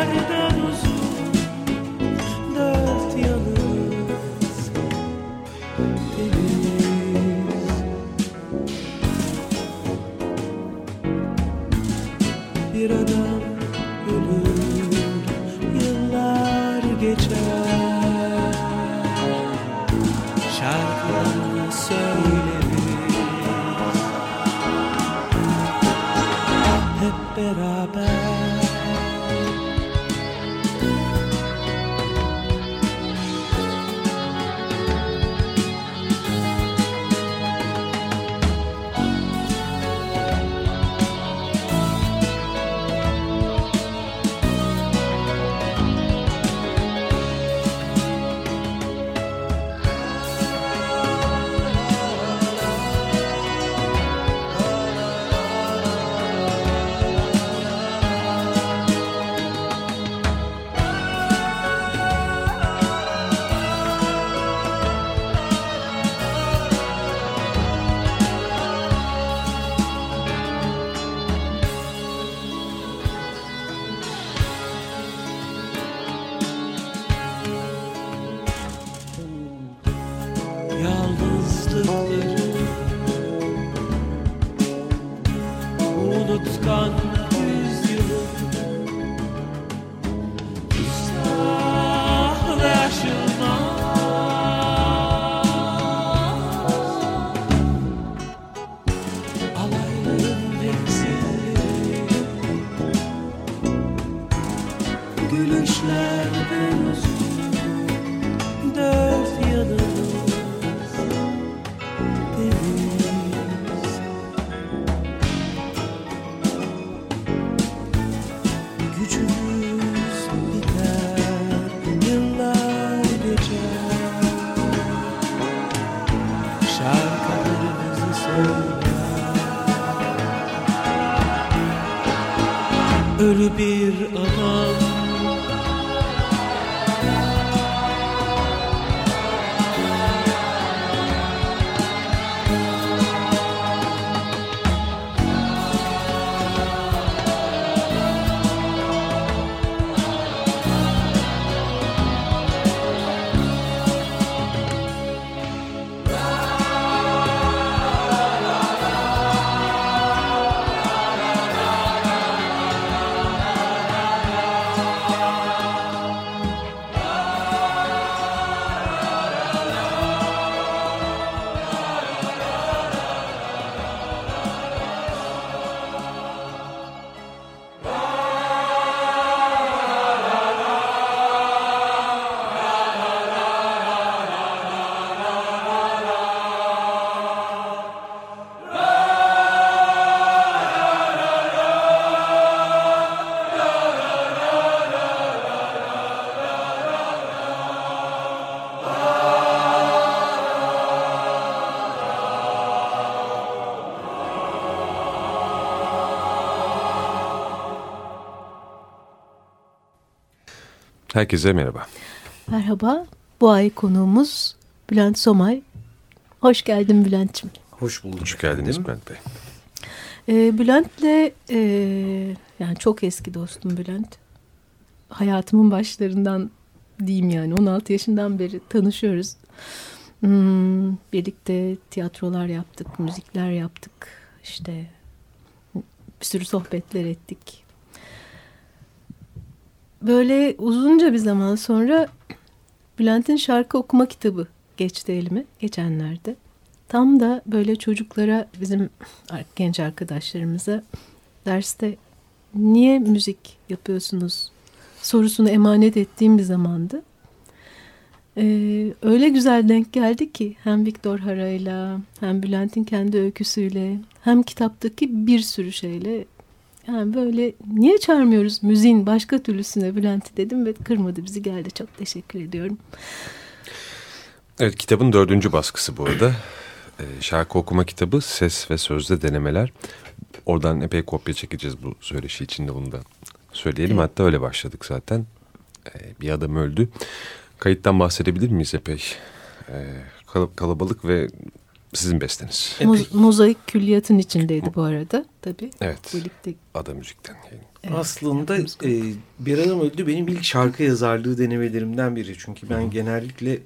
Yerden uzun dört yalnız deniz. Bir adam ölür yıllar geçer. Şarkılarını söyleriz Hep beraber gülüşler gözümü dört yıldız Gücümüz biter yıllar geçer. Söyler. Ölü bir Herkese merhaba. Merhaba. Bu ay konuğumuz Bülent Somay. Hoş geldin Bülent'ciğim. Hoş bulduk. Hoş geldiniz Bülent Bey. Ee, Bülent'le e, yani çok eski dostum Bülent. Hayatımın başlarından diyeyim yani 16 yaşından beri tanışıyoruz. Hmm, birlikte tiyatrolar yaptık, müzikler yaptık. İşte bir sürü sohbetler ettik. Böyle uzunca bir zaman sonra Bülent'in şarkı okuma kitabı geçti elime geçenlerde. Tam da böyle çocuklara bizim genç arkadaşlarımıza derste niye müzik yapıyorsunuz sorusunu emanet ettiğim bir zamandı. Ee, öyle güzel denk geldi ki hem Viktor Hara'yla hem Bülent'in kendi öyküsüyle hem kitaptaki bir sürü şeyle yani böyle niye çağırmıyoruz müziğin başka türlüsüne Bülent'i dedim ve kırmadı bizi geldi. Çok teşekkür ediyorum. Evet kitabın dördüncü baskısı bu arada. Ee, şarkı okuma kitabı ses ve sözde denemeler. Oradan epey kopya çekeceğiz bu söyleşi içinde bunu da söyleyelim. Evet. Hatta öyle başladık zaten. Ee, bir adam öldü. Kayıttan bahsedebilir miyiz epey? Ee, kalabalık ve sizin besteniz. Mo mozaik külliyatın içindeydi bu arada tabii. Evet. Birlikte. Ada Müzik'ten. Evet. Aslında e, Bir Adam Öldü benim ilk şarkı yazarlığı denemelerimden biri. Çünkü ben Hı. genellikle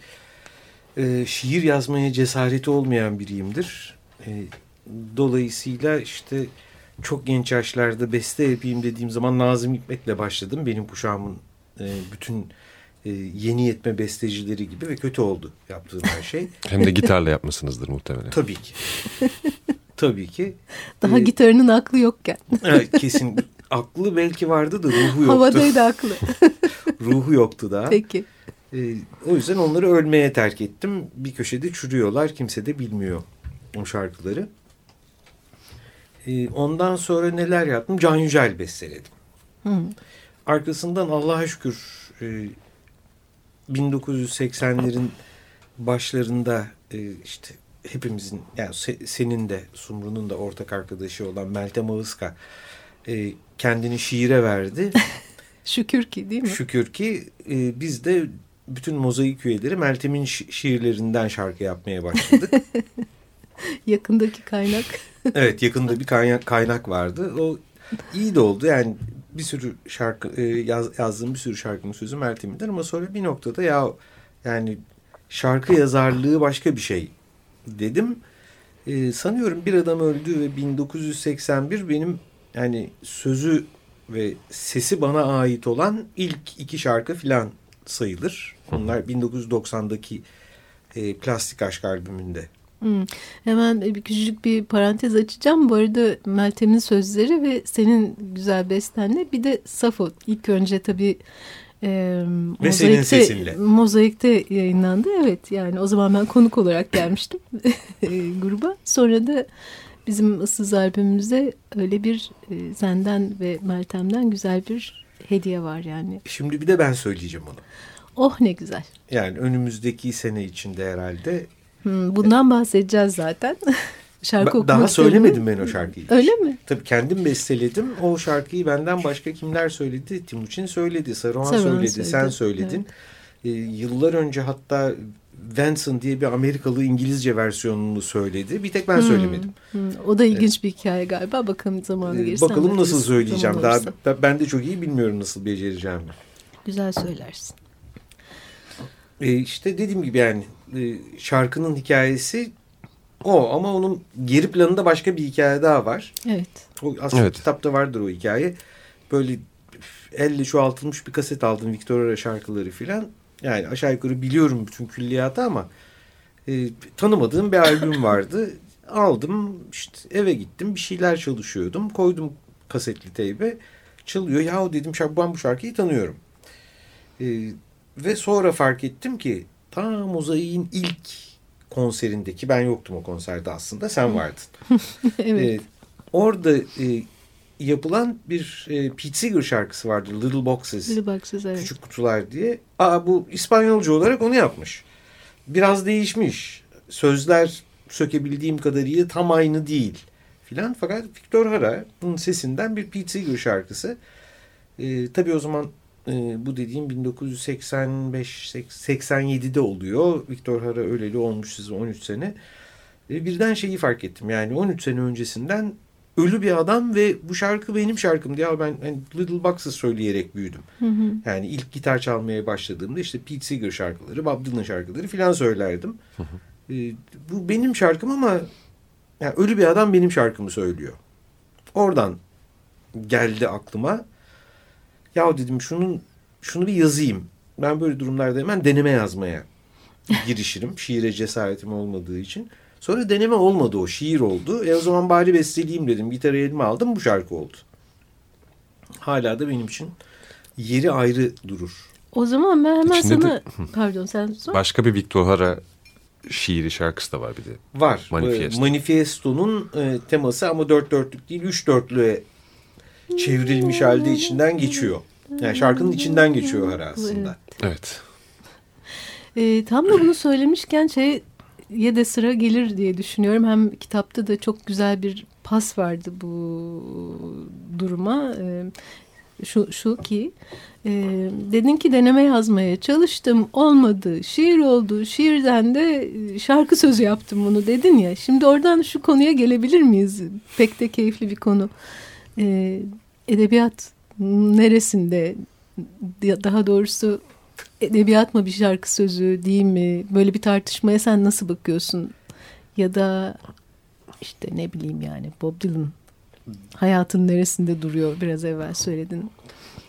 e, şiir yazmaya cesareti olmayan biriyimdir. E, dolayısıyla işte çok genç yaşlarda beste yapayım dediğim zaman Nazım Hikmet'le başladım. Benim kuşağımın e, bütün e, yeni yetme bestecileri gibi ve kötü oldu yaptığım her şey. Hem de gitarla yapmışsınızdır muhtemelen. Tabii ki. Tabii ki. Daha ee, gitarının aklı yokken. Evet, kesin. Aklı belki vardı da ruhu yoktu. Havadaydı aklı. ruhu yoktu daha. Peki. Ee, o yüzden onları ölmeye terk ettim. Bir köşede çürüyorlar. Kimse de bilmiyor o şarkıları. Ee, ondan sonra neler yaptım? Can Yücel besteledim. Hı. Arkasından Allah'a şükür e, 1980'lerin başlarında e, işte hepimizin yani se, senin de Sumru'nun da ortak arkadaşı olan Meltem Ağızka e, kendini şiire verdi. Şükür ki değil mi? Şükür ki e, biz de bütün mozaik üyeleri Meltem'in şi şiirlerinden şarkı yapmaya başladık. Yakındaki kaynak. evet yakında bir kaynak, kaynak vardı. O iyi de oldu yani bir sürü şarkı e, yaz, yazdığım bir sürü şarkının sözü Meltem'indir ama sonra bir noktada ya yani şarkı yazarlığı başka bir şey dedim. E, sanıyorum bir adam öldü ve 1981 benim yani sözü ve sesi bana ait olan ilk iki şarkı filan sayılır. Onlar 1990'daki e, Plastik Aşk albümünde Hmm. Hemen bir küçücük bir parantez açacağım. Bu arada Meltem'in sözleri ve senin güzel bestenle bir de Safo. İlk önce tabii e, mozaikte, mozaikte yayınlandı. Evet yani o zaman ben konuk olarak gelmiştim gruba. Sonra da bizim ıssız albümümüze öyle bir e, senden ve Meltem'den güzel bir hediye var yani. Şimdi bir de ben söyleyeceğim onu. Oh ne güzel. Yani önümüzdeki sene içinde herhalde Hmm, bundan bahsedeceğiz zaten. Şarkı okumak Daha söylemedim ben o şarkıyı. Öyle mi? Tabii kendim besteledim. O şarkıyı benden başka kimler söyledi? Timuçin söyledi, Saruhan, Saruhan söyledi, söyledi, sen söyledin. Evet. Ee, yıllar önce hatta Venson diye bir Amerikalı İngilizce versiyonunu söyledi. Bir tek ben hmm, söylemedim. Hmm. O da ilginç evet. bir hikaye galiba. Bakalım zamanı ee, gelirse Bakalım nasıl söyleyeceğim. Daha ben de çok iyi bilmiyorum nasıl becereceğim. Güzel söylersin. Ee, işte dediğim gibi yani şarkının hikayesi o ama onun geri planında başka bir hikaye daha var. Evet. O aslında evet. kitapta vardır o hikaye. Böyle elle çoğaltılmış bir kaset aldım Victor Ara şarkıları filan. Yani aşağı yukarı biliyorum bütün külliyatı ama e, tanımadığım bir albüm vardı. Aldım işte eve gittim bir şeyler çalışıyordum. Koydum kasetli teybe. Çalıyor. Yahu dedim ben bu şarkıyı tanıyorum. E, ve sonra fark ettim ki ta Mozaik'in ilk konserindeki ben yoktum o konserde aslında sen vardın. evet. Ee, orada e, yapılan bir e, Pete Seeger şarkısı vardı Little Boxes. Little Boxes evet. Küçük kutular diye. Aa, bu İspanyolca olarak onu yapmış. Biraz değişmiş. Sözler sökebildiğim kadarıyla tam aynı değil filan. Fakat Victor Hara'nın sesinden bir Pete Seeger şarkısı. E, tabii o zaman e, bu dediğim 1985-87'de oluyor. Victor Hara öleli olmuş size 13 sene. E, birden şeyi fark ettim. Yani 13 sene öncesinden ölü bir adam ve bu şarkı benim şarkım diye ben hani Little Box'ı söyleyerek büyüdüm. Hı hı. Yani ilk gitar çalmaya başladığımda işte Pete Seeger şarkıları, Bob Dylan şarkıları filan söylerdim. E, bu benim şarkım ama yani ölü bir adam benim şarkımı söylüyor. Oradan geldi aklıma. Ya dedim şunun şunu bir yazayım. Ben böyle durumlarda hemen deneme yazmaya girişirim. Şiire cesaretim olmadığı için. Sonra deneme olmadı o. Şiir oldu. E o zaman bari besteleyeyim dedim. Gitarı elime aldım. Bu şarkı oldu. Hala da benim için yeri ayrı durur. O zaman ben hemen İçinde sana... Pardon sen sor. Başka bir Victor Hara şiiri şarkısı da var bir de. Var. Manifesto. Ee, Manifesto'nun e, teması ama dört dörtlük değil üç dörtlüğe çevrilmiş halde içinden geçiyor. Yani şarkının içinden geçiyor Hara aslında. Evet. E, tam da bunu söylemişken şey ya da sıra gelir diye düşünüyorum. Hem kitapta da çok güzel bir pas vardı bu duruma. E, şu, şu ki e, dedin ki deneme yazmaya çalıştım olmadı şiir oldu şiirden de e, şarkı sözü yaptım bunu dedin ya şimdi oradan şu konuya gelebilir miyiz pek de keyifli bir konu e, edebiyat neresinde daha doğrusu edebiyat mı bir şarkı sözü değil mi böyle bir tartışmaya sen nasıl bakıyorsun ya da işte ne bileyim yani Bob Dylan hayatın neresinde duruyor biraz evvel söyledin.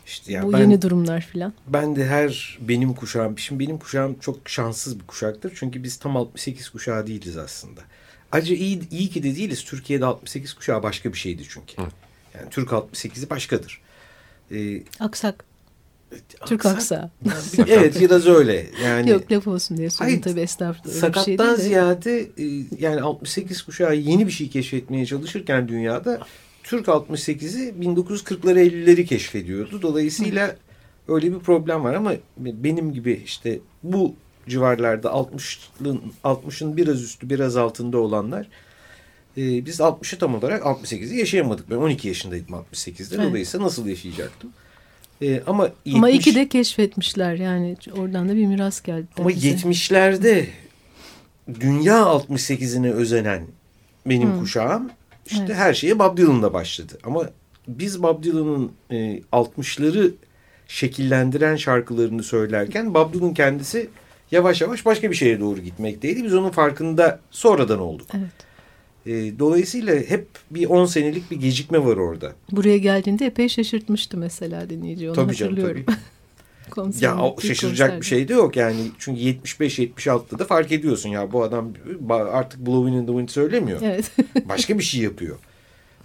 İşte yani Bu ben, yeni durumlar filan. Ben de her benim kuşağım, şimdi benim kuşağım çok şanssız bir kuşaktır. Çünkü biz tam 68 kuşağı değiliz aslında. Ayrıca iyi, iyi ki de değiliz. Türkiye'de 68 kuşağı başka bir şeydi çünkü. Hı. Yani Türk 68'i başkadır. Ee, Aksak. Türk aksağı. evet biraz öyle. Yani Yok laf olsun diye Hayır, tabii estağfurullah. Şey sakattan de. ziyade e, yani 68 kuşağı yeni bir şey keşfetmeye çalışırken dünyada Türk 68'i 1940'ları 50'leri keşfediyordu. Dolayısıyla öyle bir problem var ama benim gibi işte bu civarlarda 60'ın 60'ın biraz üstü biraz altında olanlar e, biz 60'ı tam olarak 68'i yaşayamadık. Ben 12 yaşındaydım 68'de. Evet. Dolayısıyla nasıl yaşayacaktım? E, ama 70, Ama iki de keşfetmişler yani oradan da bir miras geldi. ama bize. 70'lerde dünya 68'ine özenen benim Hı. kuşağım işte Evet. her şeye Bob Dylan'la başladı. Ama biz Bob Dylan'ın e, 60'ları şekillendiren şarkılarını söylerken Bob Dylan kendisi yavaş yavaş başka bir şeye doğru gitmekteydi. Biz onun farkında sonradan olduk. Evet. E, dolayısıyla hep bir 10 senelik bir gecikme var orada. Buraya geldiğinde epey şaşırtmıştı mesela dinleyici. Onu Tabii canım, hatırlıyorum. Konserin Ya o şaşıracak konserde. bir şey de yok yani. Çünkü 75-76'da da fark ediyorsun ya bu adam artık Blowing in the Wind söylemiyor. Evet. Başka bir şey yapıyor.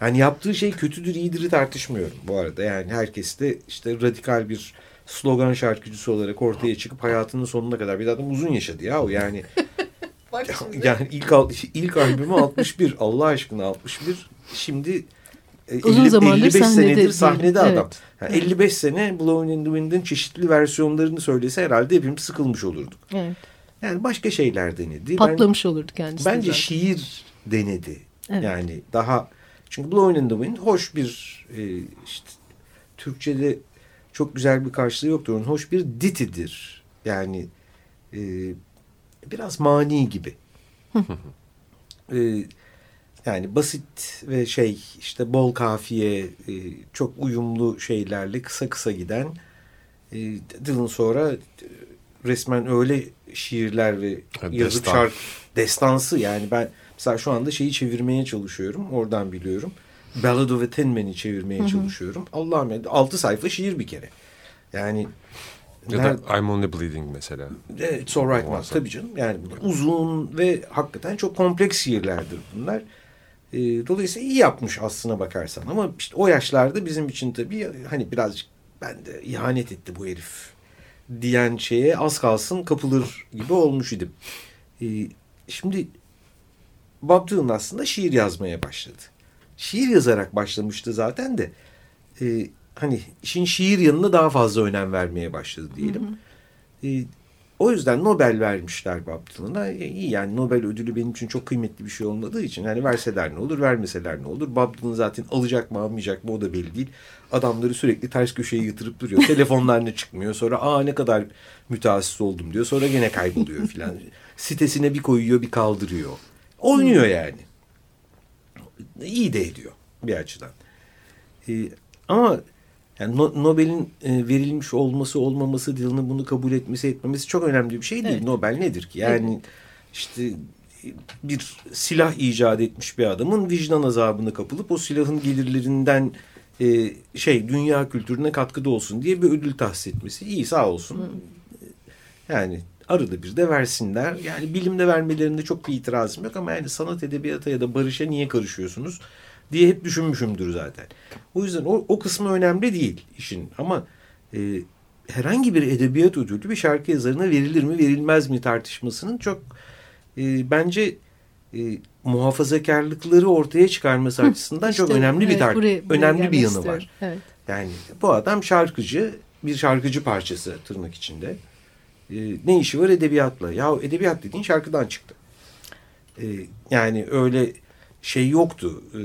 Yani yaptığı şey kötüdür iyidir'i tartışmıyorum bu arada. Yani herkes de işte radikal bir slogan şarkıcısı olarak ortaya çıkıp hayatının sonuna kadar bir adam uzun yaşadı ya o yani. yani ilk al- ilk albümü 61 Allah aşkına 61 şimdi e, Uzun zamandır 55 sahnede senedir değil. sahnede adam. Evet. Yani 55 sene Blowing in the Wind'in çeşitli versiyonlarını söylese herhalde hepimiz sıkılmış olurduk. evet. Yani başka şeyler denedi. Ben- Patlamış olurdu kendisi. Bence zaten. şiir denedi. Evet. Yani daha çünkü Blowing in the Wind hoş bir e, işte Türkçe'de çok güzel bir karşılığı yoktur. Onun hoş bir ditidir. Yani e, biraz mani gibi. e, yani basit ve şey işte bol kafiye e, çok uyumlu şeylerle kısa kısa giden e, Dylan sonra e, resmen öyle şiirler ve Ha, yazıp destan. şarkı destansı yani ben mesela şu anda şeyi çevirmeye çalışıyorum oradan biliyorum. Ballad of a Tin Man'i çevirmeye çalışıyorum. Allah'ım ya 6 sayfa şiir bir kere. Yani Ya da I'm Only Bleeding mesela. Evet, It's Alright. Muazzam. Tabii canım. Yani bunlar uzun ve hakikaten çok kompleks şiirlerdir bunlar. Ee, dolayısıyla iyi yapmış aslına bakarsan. Ama işte o yaşlarda bizim için tabii hani birazcık ben de ihanet etti bu herif diyen şeye az kalsın kapılır gibi olmuş idim. Ee, şimdi Dylan aslında şiir yazmaya başladı. Şiir yazarak başlamıştı zaten de e, hani işin şiir yanına daha fazla önem vermeye başladı diyelim. E, o yüzden Nobel vermişler Bob Dylan'a. E, iyi yani Nobel ödülü benim için çok kıymetli bir şey olmadığı için hani verseler ne olur vermeseler ne olur. Bob Dylan zaten alacak mı almayacak mı o da belli değil. Adamları sürekli ters köşeye yatırıp duruyor. Telefonlarına çıkmıyor. Sonra aa ne kadar mütehassıs oldum diyor. Sonra gene kayboluyor filan. Sitesine bir koyuyor bir kaldırıyor. Oynuyor yani. İyi de ediyor bir açıdan. Ee, ama yani no Nobel'in e, verilmiş olması olmaması Dylan'ın bunu kabul etmesi etmemesi çok önemli bir şey değil. Evet. Nobel nedir ki? Yani Evet. işte bir silah icat etmiş bir adamın vicdan azabını kapılıp o silahın gelirlerinden e, şey dünya kültürüne katkıda olsun diye bir ödül tahsis etmesi. İyi sağ olsun. Yani arada bir de versinler. Yani bilimde vermelerinde çok bir itirazım yok ama yani sanat edebiyata ya da barışa niye karışıyorsunuz diye hep düşünmüşümdür zaten. O yüzden o, o kısmı önemli değil işin ama e, herhangi bir edebiyat ödülü bir şarkı yazarına verilir mi verilmez mi tartışmasının çok e, bence e, muhafazakarlıkları ortaya çıkarması açısından çok İşte, önemli bir evet, tart buraya- buraya önemli bir yanı istiyorum. var. Evet. Yani bu adam şarkıcı, bir şarkıcı parçası tırnak içinde. Ee, ne işi var edebiyatla? Ya edebiyat dediğin şarkıdan çıktı. Ee, yani öyle şey yoktu. Ee,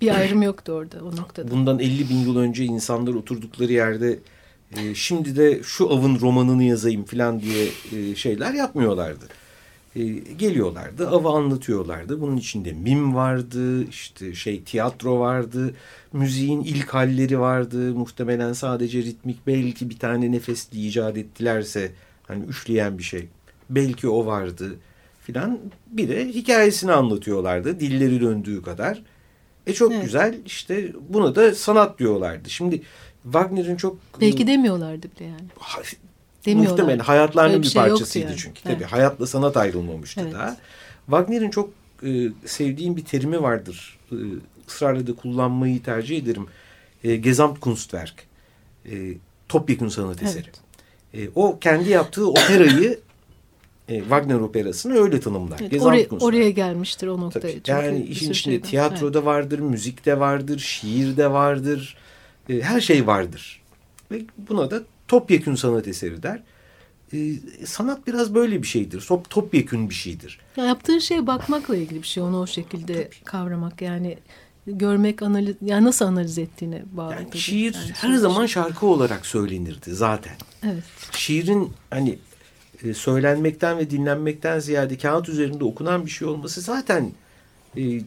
Bir ayrım yoktu orada o noktada. bundan 50 bin yıl önce insanlar oturdukları yerde e, şimdi de şu avın romanını yazayım falan diye e, şeyler yapmıyorlardı. E, geliyorlardı, avı anlatıyorlardı. Bunun içinde mim vardı, işte şey tiyatro vardı, müziğin ilk halleri vardı. Muhtemelen sadece ritmik belki bir tane nefesli icat ettilerse hani üçleyen bir şey. Belki o vardı filan. Bir de hikayesini anlatıyorlardı dilleri döndüğü kadar. E çok Evet. güzel işte buna da sanat diyorlardı. Şimdi Wagner'in çok Belki demiyorlardı bile yani. Ha- Demiyorlar. Muhtemelen hayatlarının Öyle bir bir, şey parçasıydı yani. çünkü. Evet. Tabii hayatla sanat ayrılmamıştı Evet. daha. Wagner'in çok e, sevdiğim bir terimi vardır. E, ısrarla da kullanmayı tercih ederim. E, Gesamtkunstwerk. E, topyekun sanat eseri. E, o kendi yaptığı operayı e, Wagner operasını öyle tanımlar. Evet, oraya, oraya gelmiştir o noktaya. Tabii. Yani işin içinde şeyden. tiyatroda vardır, müzikte vardır, şiirde vardır. E, her şey vardır. Ve buna da topyekün sanat eseri der. E, sanat biraz böyle bir şeydir. Top, topyekün bir şeydir. Ya yaptığın şeye bakmakla ilgili bir şey. Onu o şekilde kavramak yani görmek, analiz, yani nasıl analiz ettiğine bağlı. Yani tabii. şiir Yani her zaman şarkı olarak söylenirdi zaten. Evet. Şiirin hani e, söylenmekten ve dinlenmekten ziyade kağıt üzerinde okunan bir şey olması zaten e,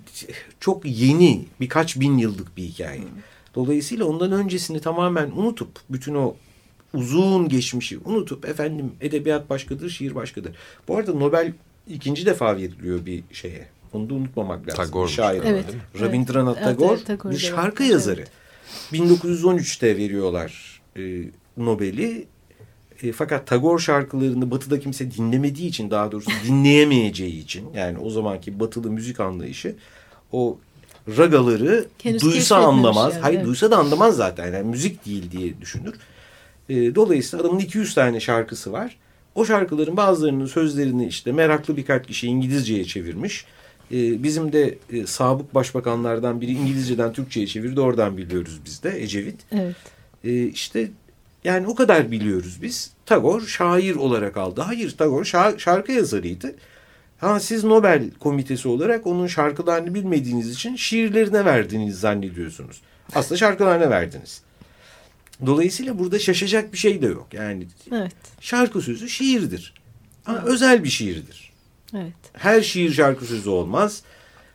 çok yeni birkaç bin yıllık bir hikaye. Dolayısıyla ondan öncesini tamamen unutup bütün o uzun geçmişi unutup efendim edebiyat başkadır, şiir başkadır. Bu arada Nobel ikinci defa veriliyor bir şeye. Onu da unutmamak lazım. Tagore. Şair. Evet. Rabindranath Evet, Tagore evet, Tagore bir şarkı var. yazarı. Evet. 1913'te veriyorlar e, Nobel'i. E, fakat Tagore şarkılarını batıda kimse dinlemediği için daha doğrusu dinleyemeyeceği için yani o zamanki batılı müzik anlayışı o ragaları Henüz duysa anlamaz. yani, Hayır evet. duysa da anlamaz zaten. Yani müzik değil diye düşünür. E, dolayısıyla adamın 200 tane şarkısı var. O şarkıların bazılarının sözlerini işte meraklı birkaç kişi İngilizceye çevirmiş. E, bizim de e, sabık başbakanlardan biri İngilizceden Türkçe'ye çevirdi. Oradan biliyoruz biz de Ecevit. Evet. E, işte yani o kadar biliyoruz biz. Tagore şair olarak aldı. Hayır Tagore şa- şarkı yazarıydı. Ha siz Nobel komitesi olarak onun şarkılarını bilmediğiniz için şiirlerine verdiğinizi zannediyorsunuz. Aslında şarkılarına verdiniz. Dolayısıyla burada şaşacak bir şey de yok. Yani Evet. şarkı sözü şiirdir. Ama özel bir şiirdir. Evet. Her şiir şarkı sözü olmaz.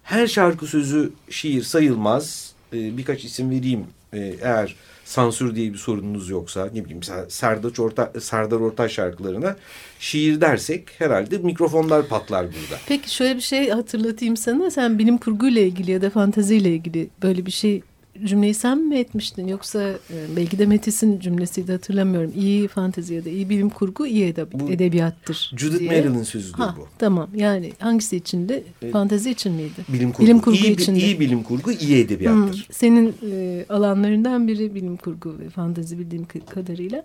Her şarkı sözü şiir sayılmaz. Ee, birkaç isim vereyim. Ee, eğer sansür diye bir sorununuz yoksa ne bileyim Serdar, Orta, Serdar Ortaç şarkılarına şiir dersek herhalde mikrofonlar patlar burada. Peki şöyle bir şey hatırlatayım sana. Sen bilim kurguyla ilgili ya da fanteziyle ilgili böyle bir şey cümleyi sen mi etmiştin? Yoksa e, belki de Metis'in cümlesiydi hatırlamıyorum. İyi fantezi ya da iyi bilim kurgu iyi edeb- Bu edebiyattır Judith diye. Merrill'in sözüdür Ha, bu. tamam yani hangisi içinde? Evet. Fantezi için miydi? Bilim kurgu. Bilim kurgu iyi, içinde. iyi bilim kurgu iyi edebiyattır. Hmm, senin e, alanlarından biri bilim kurgu ve fantezi bildiğim kadarıyla.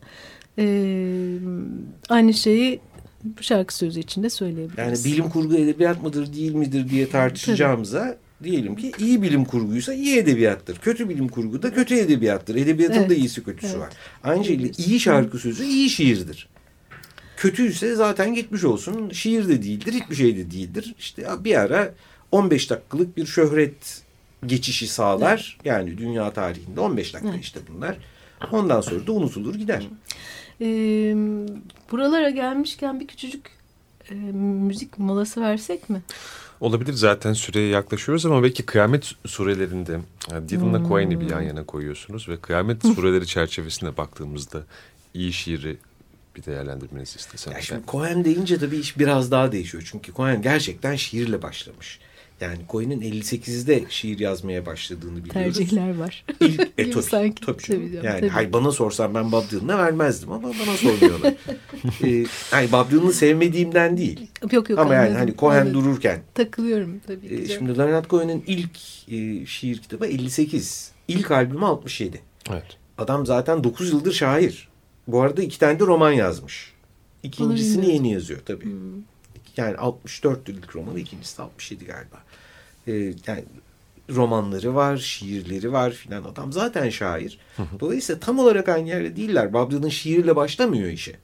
E, aynı şeyi bu şarkı sözü içinde Yani söyleyebiliriz. bilim kurgu edebiyat mıdır değil midir diye tartışacağımıza diyelim ki iyi bilim kurguysa iyi edebiyattır. Kötü bilim kurgu da kötü edebiyattır. Edebiyatın Evet. da iyisi kötüsü Evet. var. Aynı şekilde iyi şarkı sözü iyi şiirdir. kötüyse zaten gitmiş olsun. Şiir de değildir, hiçbir şey de değildir. İşte bir ara 15 dakikalık bir şöhret geçişi sağlar. Yani dünya tarihinde 15 dakika işte bunlar. Ondan sonra da unutulur gider. Ee, buralara gelmişken bir küçücük e, müzik molası versek mi? Olabilir zaten süreye yaklaşıyoruz ama belki kıyamet surelerinde yani Dylan'la hmm. Cohen'i bir yan yana koyuyorsunuz ve kıyamet sureleri çerçevesine baktığımızda iyi şiiri bir değerlendirmenizi istesem. Ya şimdi Cohen deyince tabii iş biraz daha değişiyor. Çünkü Cohen gerçekten şiirle başlamış. Yani Cohen'in 58'de şiir yazmaya başladığını biliyoruz. Tercihler var. İlk, e, tabii, sanki. tabii, tabii yani tabii. Hay, bana sorsan ben Bob Dylan'a vermezdim ama bana sormuyorlar. ee, hani Bob Dylan'ı sevmediğimden değil. Yok yok. Ama yani hani Cohen evet. dururken. Takılıyorum tabii ki. E, şimdi Leonard Cohen'in ilk e, şiir kitabı 58. İlk albümü 67. Evet. Adam zaten 9 yıldır şair. Bu arada iki tane de roman yazmış. İkincisini yeni yazıyor tabii. Hmm. Yani 64'tü ilk romanı, ikincisi de 67 galiba. Ee, yani romanları var, şiirleri var filan. Adam zaten şair. Dolayısıyla tam olarak aynı yerde değiller. Bob Dylan şiirle başlamıyor işe.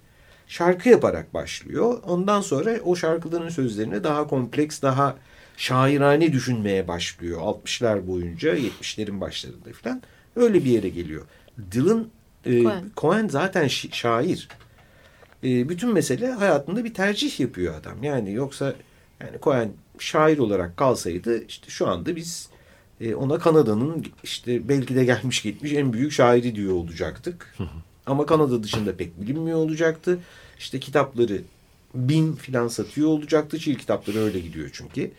Şarkı yaparak başlıyor. Ondan sonra o şarkıların sözlerini daha kompleks, daha şairane düşünmeye başlıyor. 60'lar boyunca, 70'lerin başlarında filan. Öyle bir yere geliyor. Dylan, e, Cohen. Cohen zaten şair. E, bütün mesele hayatında bir tercih yapıyor adam. Yani yoksa yani Cohen şair olarak kalsaydı işte şu anda biz e, ona Kanada'nın işte belki de gelmiş gitmiş en büyük şairi diyor olacaktık. Ama Kanada dışında pek bilinmiyor olacaktı. İşte kitapları bin filan satıyor olacaktı. Şiir kitapları öyle gidiyor çünkü.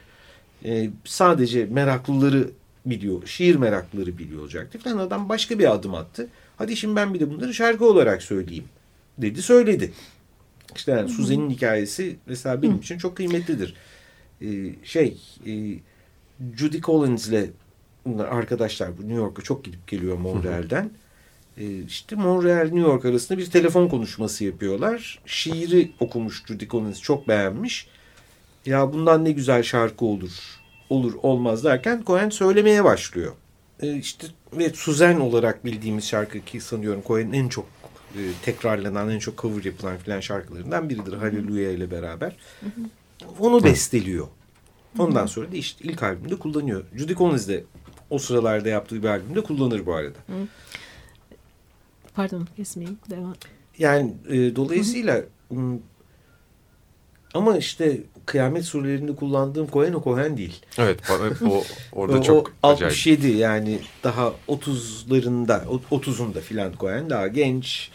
E, sadece meraklıları biliyor, şiir meraklıları biliyor olacaktı falan. Adam başka bir adım attı. Hadi şimdi ben bir de bunları şarkı olarak söyleyeyim dedi söyledi. İşte yani Suzan'ın hikayesi mesela benim için çok kıymetlidir. Ee, şey e, Judy Collins'le bunlar arkadaşlar bu New York'a çok gidip geliyor Montreal'den. Ee, işte Montreal New York arasında bir telefon konuşması yapıyorlar. Şiiri okumuş Judy Collins çok beğenmiş. Ya bundan ne güzel şarkı olur. Olur olmaz derken Cohen söylemeye başlıyor. Ee, işte ve Suzanne olarak bildiğimiz şarkı ki sanıyorum Cohen'in en çok e, tekrarlanan en çok cover yapılan filan şarkılarından biridir. Hallelujah ile beraber. Onu besteliyor. Ondan sonra da işte ilk albümde kullanıyor. Judy Collins de o sıralarda yaptığı bir albümde kullanır bu arada. Pardon kesmeyeyim. Devam. Yani e, dolayısıyla ama işte kıyamet surelerinde kullandığım Cohen o Cohen değil. Evet o orada çok o, acayip. 67 yani daha 30'larında 30'unda filan Cohen daha genç.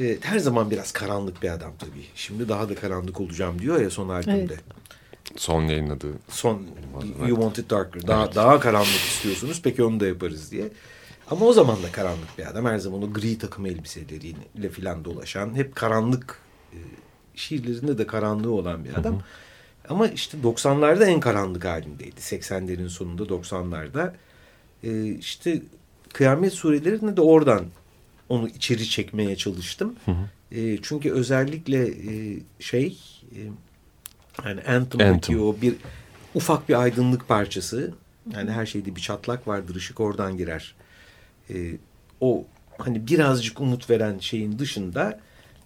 E, her zaman biraz karanlık bir adam tabii. Şimdi daha da karanlık olacağım diyor ya son albümde. Evet. Son yayınladığı. Son evet. You Want It Darker. Daha, evet. daha karanlık istiyorsunuz. Peki onu da yaparız diye. Ama o zaman da karanlık bir adam. Her zaman o gri takım elbiseleriyle filan dolaşan. Hep karanlık e, şiirlerinde de karanlığı olan bir adam. Hı hı. Ama işte 90'larda en karanlık halindeydi. 80'lerin sonunda 90'larda. Ee, işte kıyamet surelerinde de oradan onu içeri çekmeye çalıştım. Hı hı. E, çünkü özellikle e, şey e, yani Anthem'daki Anthem. o bir ufak bir aydınlık parçası. Yani her şeyde bir çatlak vardır. ışık oradan girer. E, o hani birazcık umut veren şeyin dışında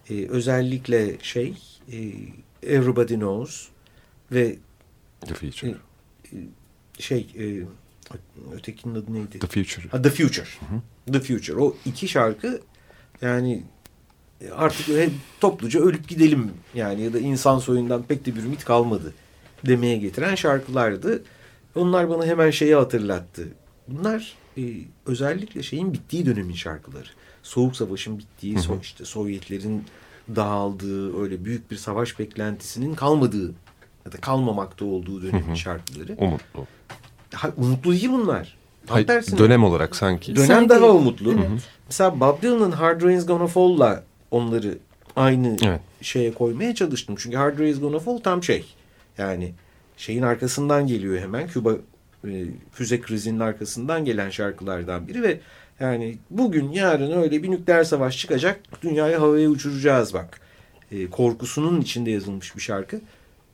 e, özellikle şey e, Everybody Knows ve The Future. E, şey e, ötekinin adı neydi? The Future. Ha, The Future. Hı hı. The Future. O iki şarkı yani artık hep topluca ölüp gidelim yani ya da insan soyundan pek de bir ümit kalmadı demeye getiren şarkılardı. Onlar bana hemen şeyi hatırlattı. Bunlar e, özellikle şeyin bittiği dönemin şarkıları. Soğuk Savaş'ın bittiği, hı hı. So, işte Sovyetlerin dağıldığı, öyle büyük bir savaş beklentisinin kalmadığı ya da kalmamakta olduğu dönemin hı hı. şarkıları. Umutlu. Ha, umutlu değil bunlar. Hayır, dönem olarak sanki. Dönem sanki. daha umutlu. Hı hı. Mesela Bob Dylan'ın Hard Rain's Gonna Fall'la onları aynı evet. şeye koymaya çalıştım. Çünkü Hard Rain's Gonna Fall tam şey. Yani şeyin arkasından geliyor hemen. Küba e, füze krizinin arkasından gelen şarkılardan biri ve yani bugün yarın öyle bir nükleer savaş çıkacak. Dünyayı havaya uçuracağız bak. E, korkusunun içinde yazılmış bir şarkı.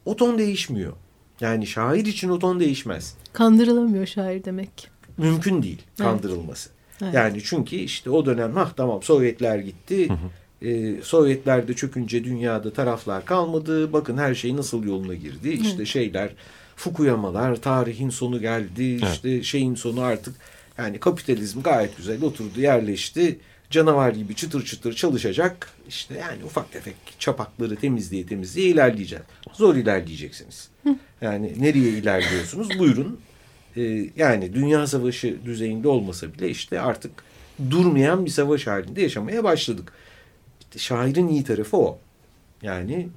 O ton değişmiyor. Yani şair için o ton değişmez. Kandırılamıyor şair demek. Mümkün değil kandırılması. Evet. Evet. Yani çünkü işte o dönem ha tamam Sovyetler gitti. Hı hı. e, Sovyetler de çökünce dünyada taraflar kalmadı. Bakın her şey nasıl yoluna girdi. İşte şeyler Fukuyamalar, tarihin sonu geldi. Evet. İşte şeyin sonu artık yani kapitalizm gayet güzel oturdu, yerleşti. Canavar gibi çıtır çıtır çalışacak. İşte yani ufak tefek çapakları temizliğe temizliğe ilerleyeceğiz. Zor ilerleyeceksiniz. Yani nereye ilerliyorsunuz? Buyurun. Ee, yani dünya savaşı düzeyinde olmasa bile işte artık durmayan bir savaş halinde yaşamaya başladık. İşte şairin iyi tarafı o. Yani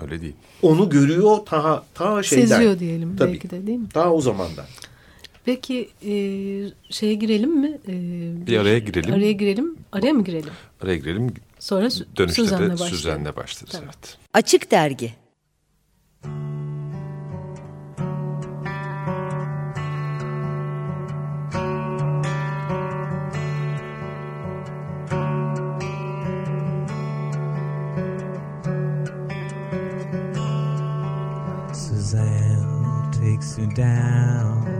Öyle değil. onu görüyor ta ta şeyden. Seziyor diyelim Tabii. belki de değil mi? Ta o zamandan. Peki e, şeye girelim mi? E, Bir araya girelim. Araya girelim. Araya mı girelim? Araya girelim. Sonra Dönüşte Suzan'la de başlayalım. Suzan'la başlarız. Tamam. Evet. Açık Dergi Suzanne takes you down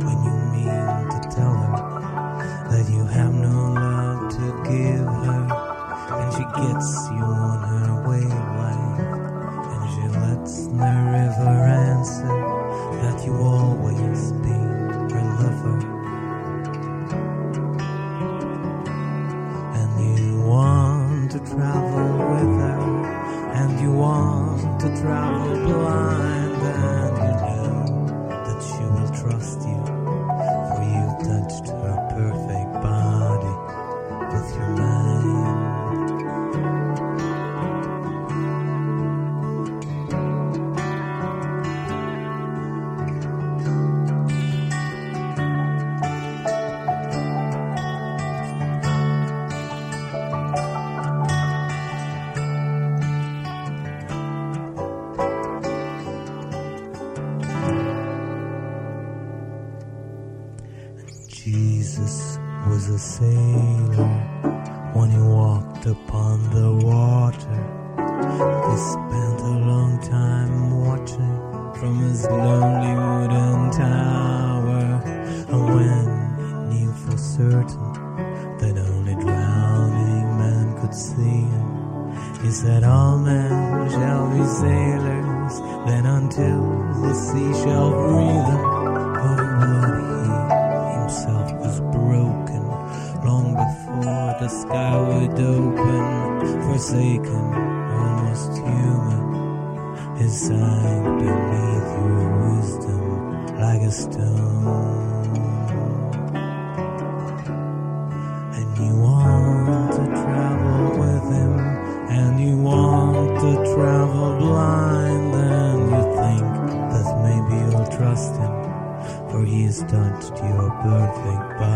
him, he said, All men shall be sailors, then until the sea shall free them. But he himself was broken long before the sky would open, forsaken, almost human. He sank beneath your wisdom like a stone. think by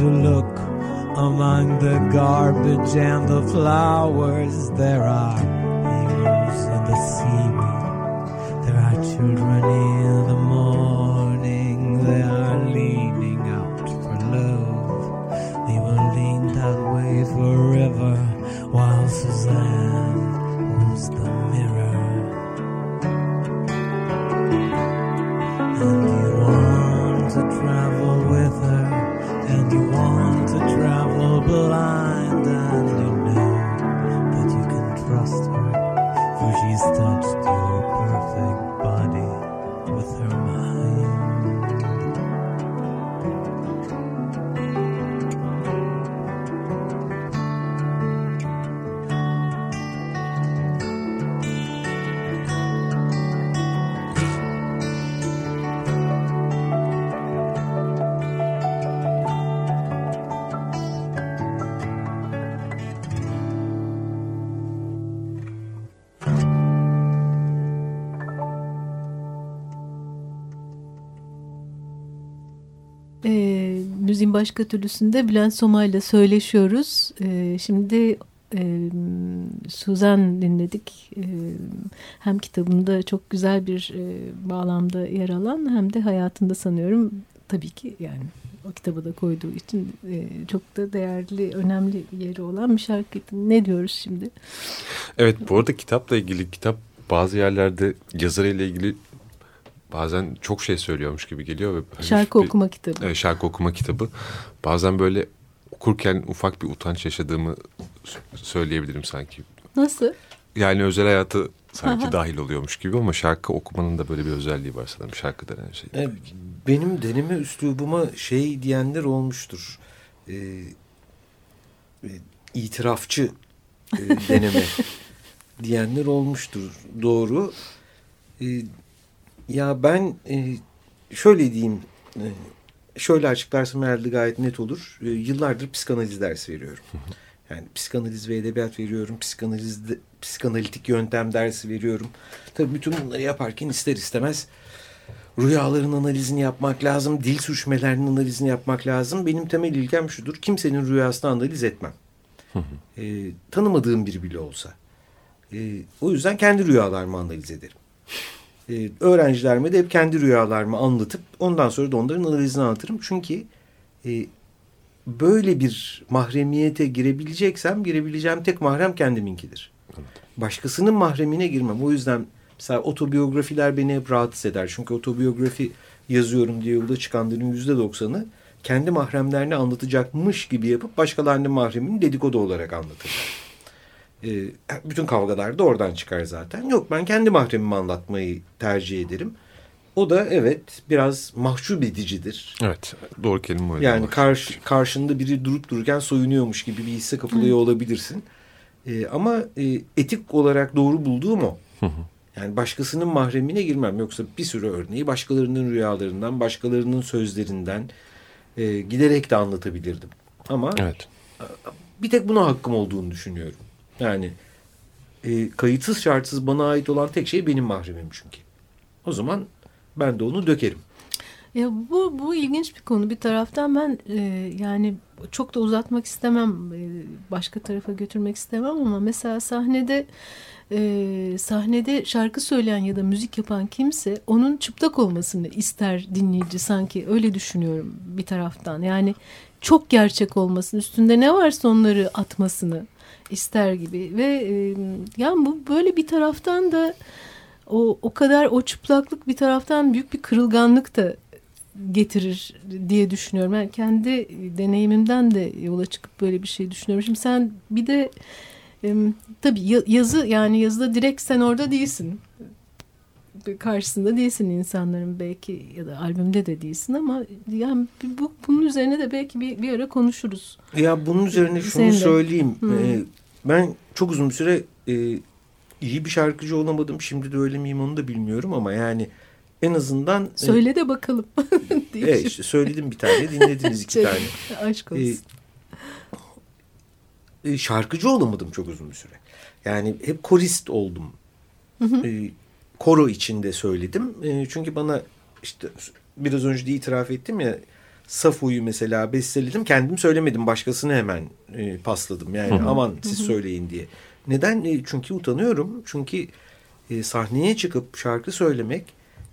to look among the garbage and the flowers. There are müziğin başka türlüsünde Bülent Soma'yla söyleşiyoruz. E, şimdi e, Suzan dinledik. E, hem kitabında çok güzel bir e, bağlamda yer alan hem de hayatında sanıyorum tabii ki yani o kitabı da koyduğu için e, çok da değerli, önemli yeri olan bir şarkı. Ne diyoruz şimdi? Evet bu arada kitapla ilgili kitap bazı yerlerde yazarıyla ilgili bazen çok şey söylüyormuş gibi geliyor. ve Şarkı bir, okuma kitabı. Evet, şarkı okuma kitabı. Bazen böyle okurken ufak bir utanç yaşadığımı söyleyebilirim sanki. Nasıl? Yani özel hayatı sanki dahil oluyormuş gibi ama şarkı okumanın da böyle bir özelliği var sanırım şarkı denen şey. E, benim deneme üslubuma şey diyenler olmuştur. E, e, itirafçı e, deneme diyenler olmuştur. Doğru. E, ya ben e, şöyle diyeyim. E, şöyle açıklarsam herhalde gayet net olur. E, yıllardır psikanaliz dersi veriyorum. Yani psikanaliz ve edebiyat veriyorum. Psikanalizde, psikanalitik yöntem dersi veriyorum. Tabii bütün bunları yaparken ister istemez rüyaların analizini yapmak lazım. Dil sürçmelerinin analizini yapmak lazım. Benim temel ilkem şudur. Kimsenin rüyasını analiz etmem. e, tanımadığım biri bile olsa. E, o yüzden kendi rüyalarımı analiz ederim. E, öğrencilerime de hep kendi rüyalarımı anlatıp ondan sonra da onların analizini anlatırım. Çünkü e, böyle bir mahremiyete girebileceksem girebileceğim tek mahrem kendiminkidir. Başkasının mahremine girmem. O yüzden mesela otobiyografiler beni hep rahatsız eder. Çünkü otobiyografi yazıyorum diye yolda çıkanların yüzde doksanı kendi mahremlerini anlatacakmış gibi yapıp başkalarının mahremini dedikodu olarak anlatırlar. Ee, bütün kavgalar da oradan çıkar zaten. Yok ben kendi mahremimi anlatmayı tercih ederim. O da evet biraz mahcup edicidir. Evet doğru kelime öyle. Yani karş, karşında biri durup dururken soyunuyormuş gibi bir hisse kapılıyor olabilirsin. Ee, ama e, etik olarak doğru bulduğum o. Yani başkasının mahremine girmem. Yoksa bir sürü örneği başkalarının rüyalarından, başkalarının sözlerinden e, giderek de anlatabilirdim. Ama Evet. bir tek buna hakkım olduğunu düşünüyorum. Yani e, kayıtsız şartsız bana ait olan tek şey benim mahremim çünkü. O zaman ben de onu dökerim. Ya bu bu ilginç bir konu. Bir taraftan ben e, yani çok da uzatmak istemem, e, başka tarafa götürmek istemem ama mesela sahnede e, sahnede şarkı söyleyen ya da müzik yapan kimse onun çıplak olmasını ister dinleyici sanki öyle düşünüyorum bir taraftan. Yani çok gerçek olmasını, üstünde ne varsa onları atmasını ister gibi ve e, yani bu böyle bir taraftan da o o kadar o çıplaklık bir taraftan büyük bir kırılganlık da getirir diye düşünüyorum. Yani kendi deneyimimden de yola çıkıp böyle bir şey düşünüyorum. Şimdi sen bir de e, tabii ya- yazı yani yazıda direkt sen orada değilsin. Karşısında değilsin insanların belki ya da albümde de değilsin ama yani bu bunun üzerine de belki bir, bir ara konuşuruz. Ya bunun üzerine şunu Senin söyleyeyim. Hı. Ee, ben çok uzun bir süre e, iyi bir şarkıcı olamadım. Şimdi de öyle miyim onu da bilmiyorum ama yani en azından... e, Söyle de bakalım. Evet işte söyledim bir tane dinlediniz iki tane. Aşk olsun. E, şarkıcı olamadım çok uzun bir süre. Yani hep korist oldum. E, koro içinde söyledim. E, çünkü bana işte biraz önce de itiraf ettim ya Safo'yu mesela besteledim. Kendim söylemedim. Başkasını hemen e, pasladım. Yani aman siz söyleyin diye. Neden? E, çünkü utanıyorum. Çünkü e, sahneye çıkıp şarkı söylemek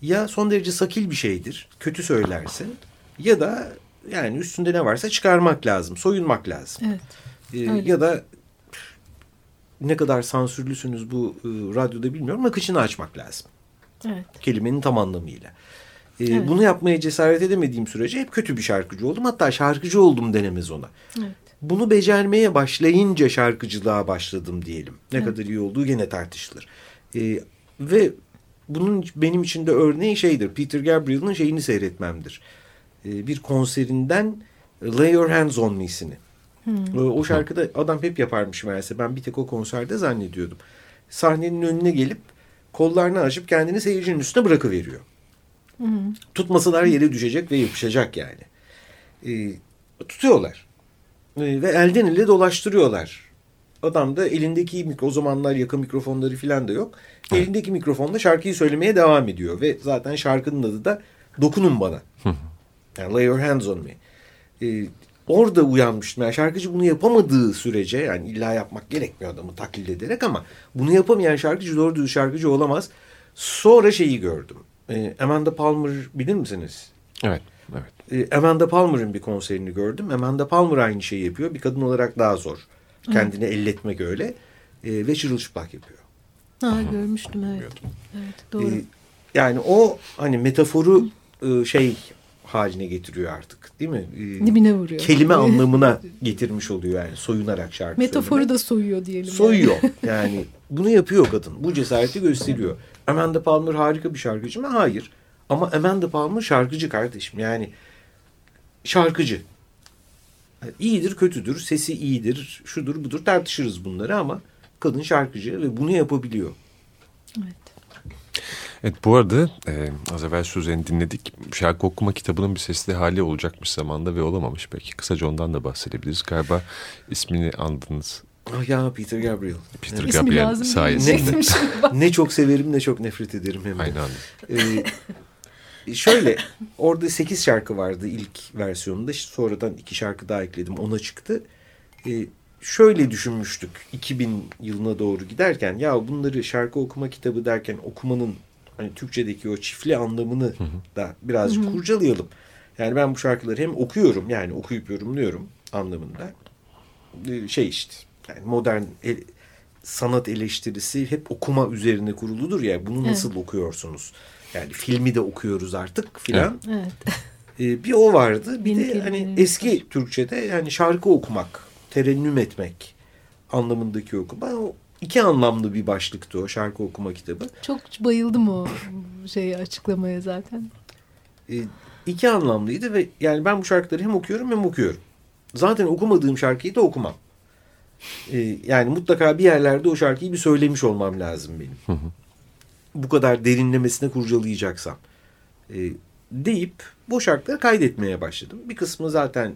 ya son derece sakil bir şeydir. Kötü söylersin. Ya da yani üstünde ne varsa çıkarmak lazım. Soyunmak lazım. evet. Öyle. ya da ne kadar sansürlüsünüz bu e, radyoda bilmiyorum akışını açmak lazım. Evet. Kelimenin tam anlamıyla. Ee, Evet. Bunu yapmaya cesaret edemediğim sürece hep kötü bir şarkıcı oldum. Hatta şarkıcı oldum denemez ona. Evet. Bunu becermeye başlayınca şarkıcılığa başladım diyelim. Ne Evet. kadar iyi olduğu gene tartışılır. Ee, ve bunun benim için de örneği şeydir. Peter Gabriel'ın şeyini seyretmemdir. Ee, bir konserinden Lay Your Hands On Me'sini. Ee, O şarkıda adam hep yaparmış meğerse. Ben bir tek o konserde zannediyordum. Sahnenin önüne gelip kollarını açıp kendini seyircinin üstüne bırakıveriyor. Tutmasalar yere düşecek ve yapışacak yani. Ee, tutuyorlar. Ee, ve elden ele dolaştırıyorlar. Adam da elindeki mikro, o zamanlar yakın mikrofonları falan da yok. Elindeki mikrofonla şarkıyı söylemeye devam ediyor. Ve zaten şarkının adı da Dokunun Bana. Yani Lay Your Hands On Me. E, orada uyanmıştım. Yani şarkıcı bunu yapamadığı sürece yani illa yapmak gerekmiyor adamı taklit ederek ama bunu yapamayan şarkıcı doğru düz şarkıcı olamaz. Sonra şeyi gördüm. E, Amanda Palmer bilir misiniz? Evet, evet. E, Amanda Palmer'ın bir konserini gördüm. Amanda Palmer aynı şeyi yapıyor. Bir kadın olarak daha zor. Kendini elletmek öyle. E, ve çırılçıplak yapıyor. Ha, görmüştüm evet. Evet doğru. E, yani o hani metaforu e, şey haline getiriyor artık değil mi? E, Dibine vuruyor. kelime anlamına getirmiş oluyor yani soyunarak şarkı Metaforu söylemek. da soyuyor diyelim. soyuyor. Yani bunu yapıyor kadın. Bu cesareti gösteriyor. Amanda Palmer harika bir şarkıcı mı? Hayır. Ama Amanda Palmer şarkıcı kardeşim. Yani şarkıcı. Yani iyidir, kötüdür, sesi iyidir, şudur budur tartışırız bunları ama kadın şarkıcı ve bunu yapabiliyor. Evet. Evet bu arada e, az evvel Suzan'ı dinledik. Şarkı okuma kitabının bir sesli hali olacakmış zamanda ve olamamış. Belki kısaca ondan da bahsedebiliriz. Galiba ismini andınız. Ah ya Peter Gabriel. Peter İsmi Gabriel lazım sayesinde. bak. Ne çok severim ne çok nefret ederim hem de. Aynı anda. Ee, şöyle orada 8 şarkı vardı ilk versiyonunda. Sonradan iki şarkı daha ekledim. Ona çıktı. Ee, şöyle düşünmüştük 2000 yılına doğru giderken ya bunları şarkı okuma kitabı derken okumanın hani Türkçedeki o çiftli anlamını da birazcık kurcalayalım. Yani ben bu şarkıları hem okuyorum yani okuyup yorumluyorum anlamında. Ee, şey işte yani modern el- sanat eleştirisi hep okuma üzerine kuruludur ya. Bunu nasıl okuyorsunuz? Yani filmi de okuyoruz artık filan. Evet. Ee, bir o vardı. Bir Yeni de hani eski Türkçe'de yani şarkı okumak, terennüm etmek anlamındaki okuma. O iki anlamlı bir başlıktı o şarkı okuma kitabı. Çok bayıldım o şeyi açıklamaya zaten. Ee, iki anlamlıydı ve yani ben bu şarkıları hem okuyorum hem okuyorum. Zaten okumadığım şarkıyı da okumam. Ee, yani mutlaka bir yerlerde o şarkıyı bir söylemiş olmam lazım benim. Bu kadar derinlemesine kurcalayacaksam. Ee, deyip bu şarkıları kaydetmeye başladım. Bir kısmı zaten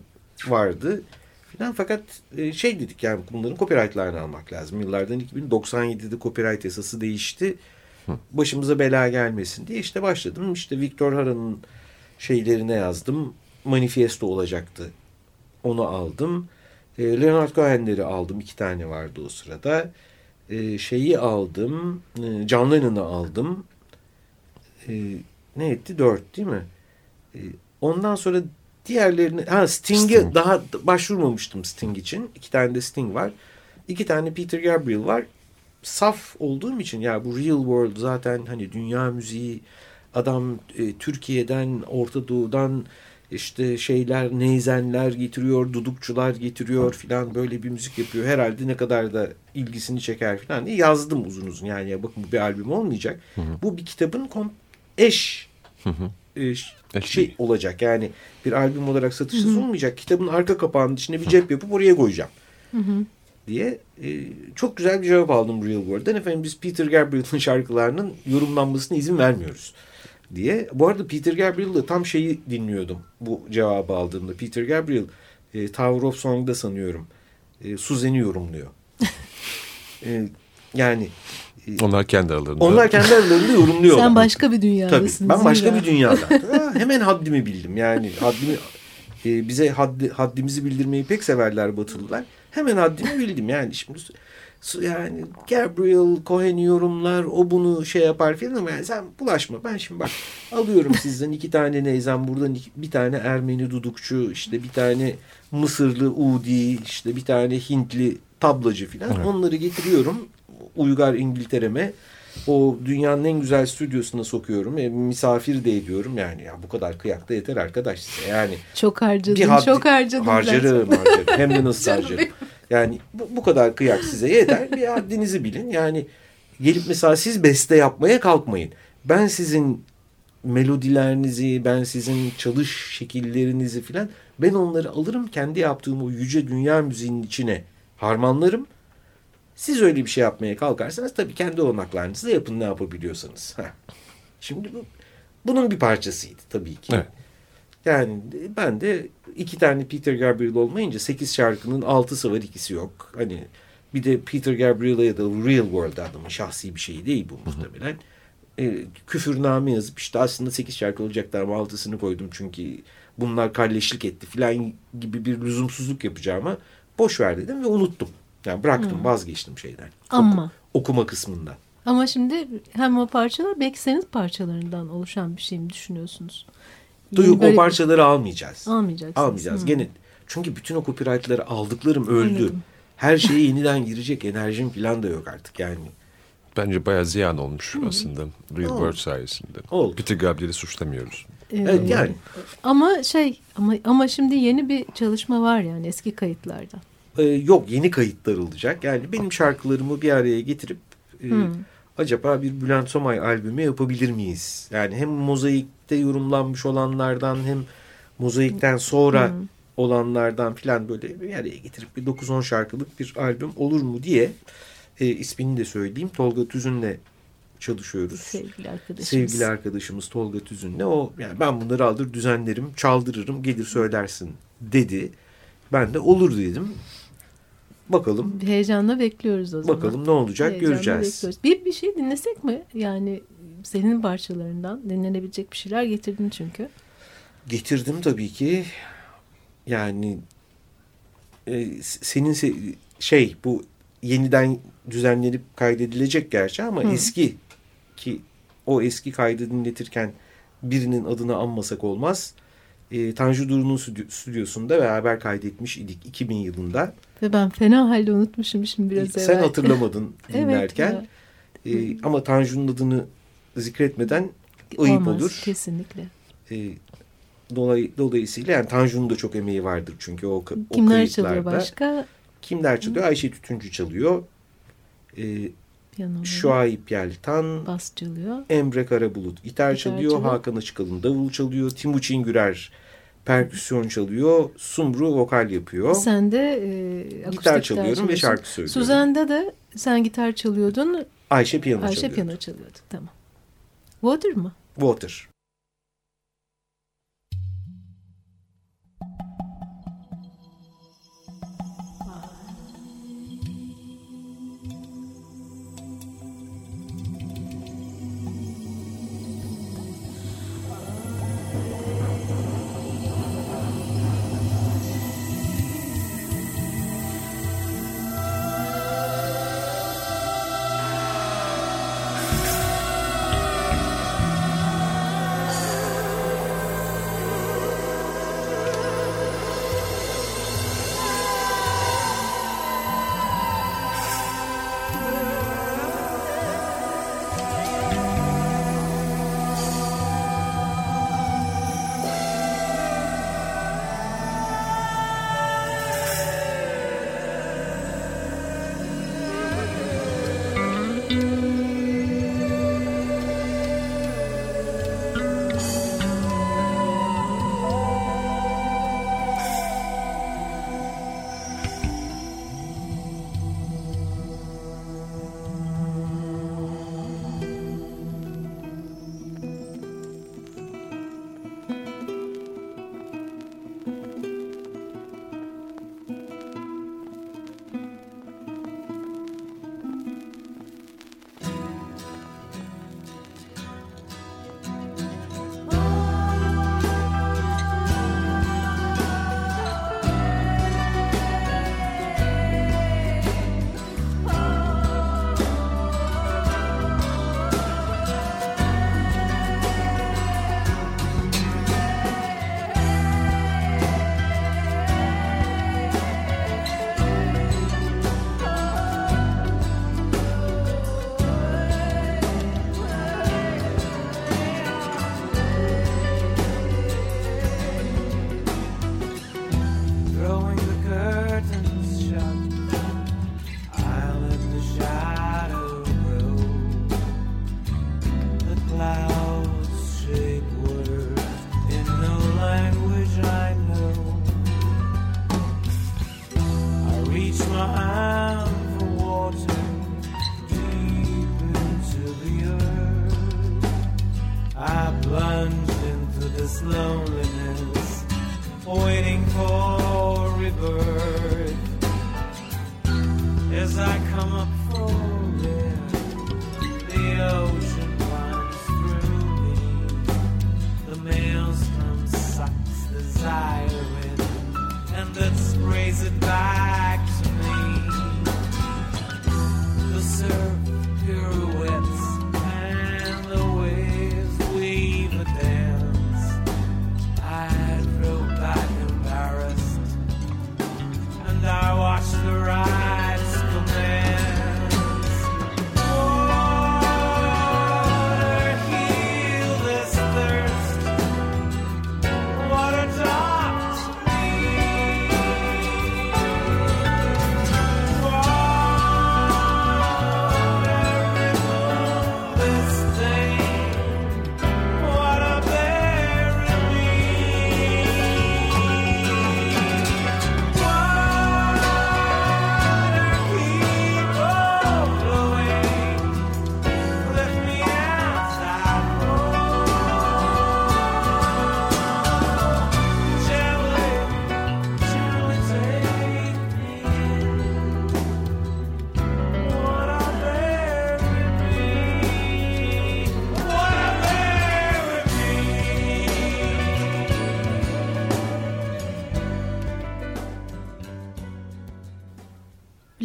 vardı filan fakat e, şey dedik yani bunların copyrightlarını almak lazım. Yıllardan 2097'de copyright yasası değişti. Başımıza bela gelmesin diye işte başladım. İşte Victor Hara'nın şeylerine yazdım. Manifesto olacaktı. Onu aldım. E, Leonard Cohen'leri aldım. iki tane vardı o sırada. E, şeyi aldım. E, John Lennon'ı aldım. E, ne etti? Dört değil mi? E, ondan sonra diğerlerini... Ha Sting'e Sting. daha başvurmamıştım Sting için. İki tane de Sting var. İki tane Peter Gabriel var. Saf olduğum için ya bu Real World zaten hani dünya müziği adam e, Türkiye'den Orta Doğu'dan işte şeyler neyzenler getiriyor, dudukçular getiriyor filan böyle bir müzik yapıyor. Herhalde ne kadar da ilgisini çeker filan diye yazdım uzun uzun. Yani ya bakın bu bir albüm olmayacak. Bu bir kitabın kom eş e, ş- Eş şey olacak. Yani bir albüm olarak satışsız olmayacak. Kitabın arka kapağının içine bir cep yapıp oraya koyacağım diye e, çok güzel bir cevap aldım Real World'den. Efendim biz Peter Gabriel'ın şarkılarının yorumlanmasına izin vermiyoruz diye. Bu arada Peter Gabriel'la tam şeyi dinliyordum bu cevabı aldığımda. Peter Gabriel e, Tower of Song'da sanıyorum e, Suzanne'i yorumluyor. E, yani e, Onlar kendi aralarında. onlar kendi aralarında yorumluyorlar. Sen başka bir Tabii. dünyadasın. Ben başka Zira. bir dünyada. Hemen haddimi bildim. Yani haddimi e, bize haddi, haddimizi bildirmeyi pek severler Batılılar. Hemen haddimi bildim. Yani şimdi yani Gabriel Cohen yorumlar o bunu şey yapar filan ama yani sen bulaşma. Ben şimdi bak alıyorum sizden iki tane neyzen buradan iki- bir tane Ermeni dudukçu işte bir tane Mısırlı Udi işte bir tane Hintli tablacı filan Evet. onları getiriyorum Uygar İngiltere'me o dünyanın en güzel stüdyosuna sokuyorum. E, misafir de ediyorum yani. Ya bu kadar kıyak da yeter arkadaş size. Yani Çok harcadın, haddi- çok harcadın. Harcarım, zaten. harcarım. Hem de nasıl harcarım. Yani bu, bu kadar kıyak size yeter. Bir haddinizi bilin. Yani gelip mesela siz beste yapmaya kalkmayın. Ben sizin melodilerinizi, ben sizin çalış şekillerinizi filan ben onları alırım kendi yaptığım o yüce dünya müziğinin içine harmanlarım. Siz öyle bir şey yapmaya kalkarsanız tabii kendi olanaklarınızla yapın ne yapabiliyorsanız. Heh. Şimdi bu bunun bir parçasıydı tabii ki. Evet. Yani ben de iki tane Peter Gabriel olmayınca sekiz şarkının altısı var ikisi yok. Hani bir de Peter Gabriel'a ya da Real World adamın şahsi bir şeyi değil bu muhtemelen. e, küfürname yazıp işte aslında 8 şarkı olacaklar ama 6'sını koydum çünkü bunlar kalleşlik etti falan gibi bir lüzumsuzluk yapacağıma boş ver dedim ve unuttum. Yani bıraktım Hmm. vazgeçtim şeyden. Ama Oku- okuma kısmından. ama şimdi hem o parçalar belki senin parçalarından oluşan bir şey mi düşünüyorsunuz? Yeni böyle o parçaları almayacağız. almayacaksınız. Almayacağız. Hı. Gene çünkü bütün o copyright'ları aldıklarım öldü. Anladım. Her şeye yeniden girecek enerjim falan da yok artık yani. Bence bayağı ziyan olmuş aslında Real. World sayesinde. Oldu. Peter Gabriel'i suçlamıyoruz. Evet Ee, yani Ama şey ama ama şimdi yeni bir çalışma var yani eski kayıtlardan. E, yok yeni kayıtlar olacak. Yani benim şarkılarımı bir araya getirip e, Hmm. acaba bir Bülent Somay albümü yapabilir miyiz? Yani hem mozaikte yorumlanmış olanlardan hem mozaikten sonra Hmm. olanlardan filan böyle bir araya getirip bir 9-10 şarkılık bir albüm olur mu diye e, ismini de söyleyeyim. Tolga Tüzün'le çalışıyoruz. Sevgili arkadaşımız. Sevgili arkadaşımız Tolga Tüzün'le o yani ben bunları alır düzenlerim, çaldırırım, gelir söylersin dedi. Ben de olur dedim. Bakalım heyecanla bekliyoruz o zaman. bakalım ne olacak Heyecanla göreceğiz. bekliyoruz. Bir bir şey dinlesek mi? Yani senin parçalarından dinlenebilecek bir şeyler getirdin çünkü. Getirdim tabii ki. Yani e, senin se- şey bu yeniden düzenlenip kaydedilecek gerçi ama Hı. eski ki o eski kaydı dinletirken birinin adını anmasak olmaz. E, Tanju Duru'nun stüdyo- stüdyosunda beraber kaydetmiş idik 2000 yılında. Ve ben fena halde unutmuşum şimdi biraz Sen evvel. hatırlamadın Evet dinlerken. ya. E, ama Tanju'nun adını zikretmeden ayıp Olmaz, olur. Kesinlikle. E, dolay, dolayısıyla yani Tanju'nun da çok emeği vardır çünkü o, o Kimler kayıtlarda. çalıyor başka? Kimler çalıyor? Ayşe Tütüncü çalıyor. E, Piyano, Şuayip Yeltan, bas çalıyor. Emre Karabulut gitar, Gitar çalıyor. çalıyor. Hakan Açıkalın davul çalıyor. Timuçin Gürer perküsyon çalıyor. Sumru vokal yapıyor. Sen de e, akustik gitar çalıyorum ve şarkı söylüyorum. Suzan'da da sen gitar çalıyordun. Ayşe piyano Ayşe çalıyor. piyano çalıyordu. Tamam. Water mı? Water.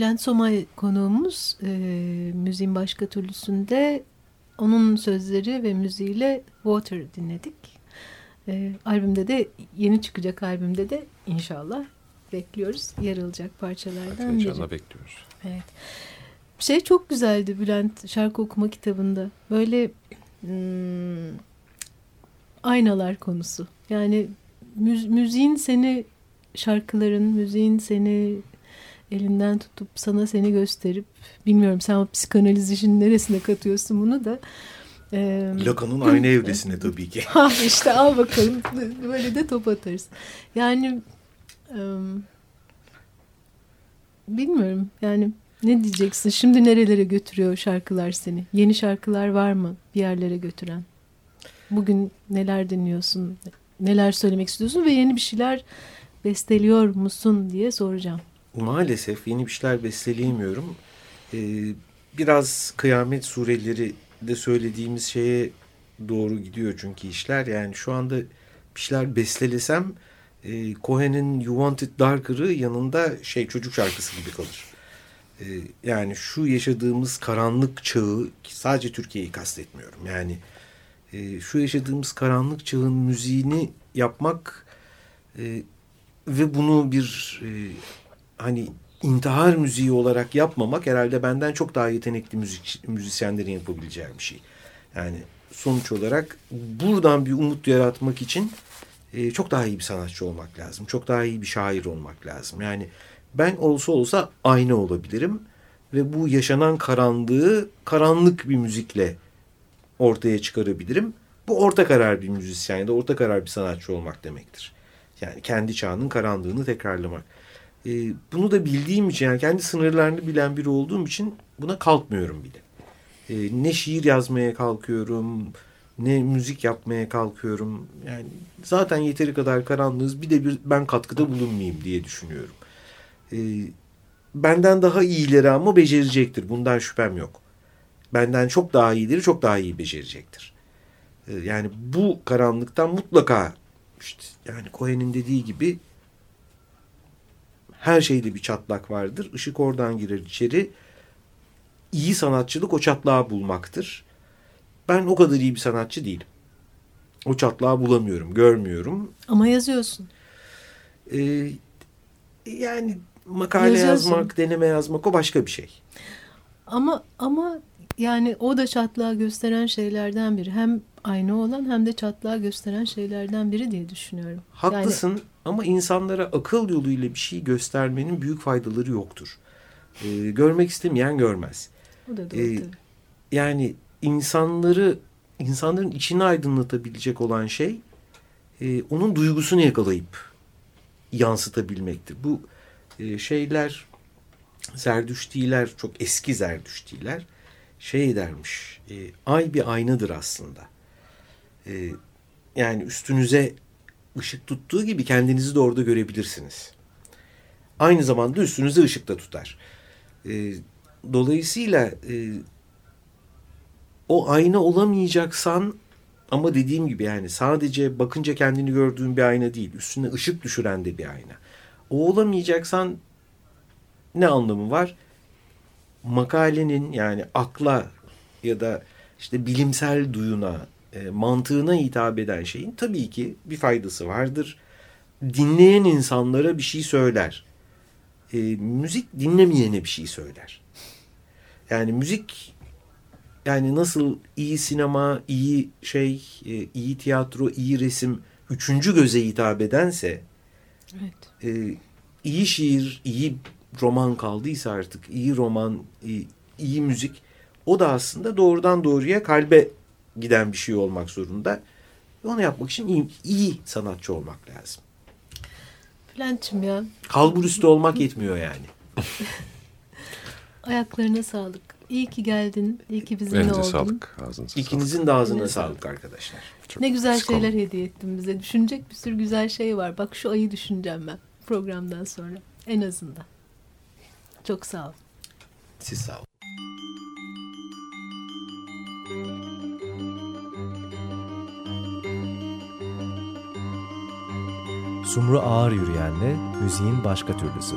Bülent Somay konuğumuz e, müziğin başka türlüsünde onun sözleri ve müziğiyle Water dinledik. E, albümde de yeni çıkacak albümde de inşallah bekliyoruz. Yer alacak parçalardan biri. İnşallah bekliyoruz. Evet. Şey çok güzeldi Bülent şarkı okuma kitabında. Böyle hmm, aynalar konusu. Yani müz müziğin seni şarkıların, müziğin seni elinden tutup sana seni gösterip bilmiyorum sen o psikanaliz işinin neresine katıyorsun bunu da. Ee, Lacan'ın aynı evresine tabii ki. ha işte al bakalım böyle de top atarız. Yani um, bilmiyorum yani ne diyeceksin? Şimdi nerelere götürüyor şarkılar seni? Yeni şarkılar var mı bir yerlere götüren? Bugün neler dinliyorsun? Neler söylemek istiyorsun ve yeni bir şeyler besteliyor musun diye soracağım. Maalesef yeni bir şeyler besteleyemiyorum. Ee, biraz kıyamet sureleri de söylediğimiz şeye doğru gidiyor çünkü işler. Yani şu anda bir şeyler bestelesem e, Cohen'in You Want It Darker'ı yanında şey çocuk şarkısı gibi kalır. E, yani şu yaşadığımız karanlık çağı sadece Türkiye'yi kastetmiyorum. Yani e, şu yaşadığımız karanlık çağın müziğini yapmak e, ve bunu bir e, hani intihar müziği olarak yapmamak herhalde benden çok daha yetenekli müzik müzisyenlerin yapabileceği bir şey. Yani sonuç olarak buradan bir umut yaratmak için e, çok daha iyi bir sanatçı olmak lazım. Çok daha iyi bir şair olmak lazım. Yani ben olsa olsa aynı olabilirim ve bu yaşanan karanlığı karanlık bir müzikle ortaya çıkarabilirim. Bu orta karar bir müzisyen ya da orta karar bir sanatçı olmak demektir. Yani kendi çağının karanlığını tekrarlamak. Ee, bunu da bildiğim için yani kendi sınırlarını bilen biri olduğum için buna kalkmıyorum bile. Ee, ne şiir yazmaya kalkıyorum, ne müzik yapmaya kalkıyorum. Yani zaten yeteri kadar karanlığız bir de bir ben katkıda bulunmayayım diye düşünüyorum. Ee, benden daha iyileri ama becerecektir. Bundan şüphem yok. Benden çok daha iyileri çok daha iyi becerecektir. Ee, yani bu karanlıktan mutlaka işte yani Cohen'in dediği gibi her şeyde bir çatlak vardır. Işık oradan girer içeri. İyi sanatçılık o çatlağı bulmaktır. Ben o kadar iyi bir sanatçı değilim. O çatlağı bulamıyorum, görmüyorum. Ama yazıyorsun. Ee, yani makale yazmak, deneme yazmak o başka bir şey. Ama ama yani o da çatlağı gösteren şeylerden biri. Hem aynı olan hem de çatlağı gösteren şeylerden biri diye düşünüyorum. Haklısın yani, ama insanlara akıl yoluyla bir şey göstermenin büyük faydaları yoktur. Ee, görmek istemeyen görmez. O da doğru ee, Yani insanları insanların içini aydınlatabilecek olan şey e, onun duygusunu yakalayıp yansıtabilmektir. Bu e, şeyler Zerdüştiler çok eski Zerdüştiler şey dermiş e, ay bir aynadır aslında. E, yani üstünüze ışık tuttuğu gibi kendinizi de orada görebilirsiniz. Aynı zamanda üstünüze ışık da tutar. E, dolayısıyla e, o ayna olamayacaksan ama dediğim gibi yani sadece bakınca kendini gördüğün bir ayna değil. Üstüne ışık düşüren de bir ayna. O olamayacaksan ne anlamı var? Makalenin yani akla ya da işte bilimsel duyuna, e, mantığına hitap eden şeyin tabii ki bir faydası vardır. Dinleyen insanlara bir şey söyler. E, müzik dinlemeyene bir şey söyler. Yani müzik yani nasıl iyi sinema, iyi şey, e, iyi tiyatro, iyi resim üçüncü göze hitap edense evet. e, iyi şiir, iyi roman kaldıysa artık iyi roman, iyi, iyi müzik o da aslında doğrudan doğruya kalbe giden bir şey olmak zorunda. Onu yapmak için iyi, iyi sanatçı olmak lazım. Bülent'ciğim ya. Kalbur üstü olmak yetmiyor yani. Ayaklarına sağlık. İyi ki geldin. İyi ki bizimle Elinize oldun. sağlık. Ağzınıza İkinizin sağlık. de ağzına Elinize sağlık arkadaşlar. Çok ne güzel şeyler olun. hediye ettin bize. Düşünecek bir sürü güzel şey var. Bak şu ayı düşüneceğim ben programdan sonra. En azından. Çok sağ ol. Siz sağ olun. Sumru Ağır Yürüyen'le müziğin başka türlüsü.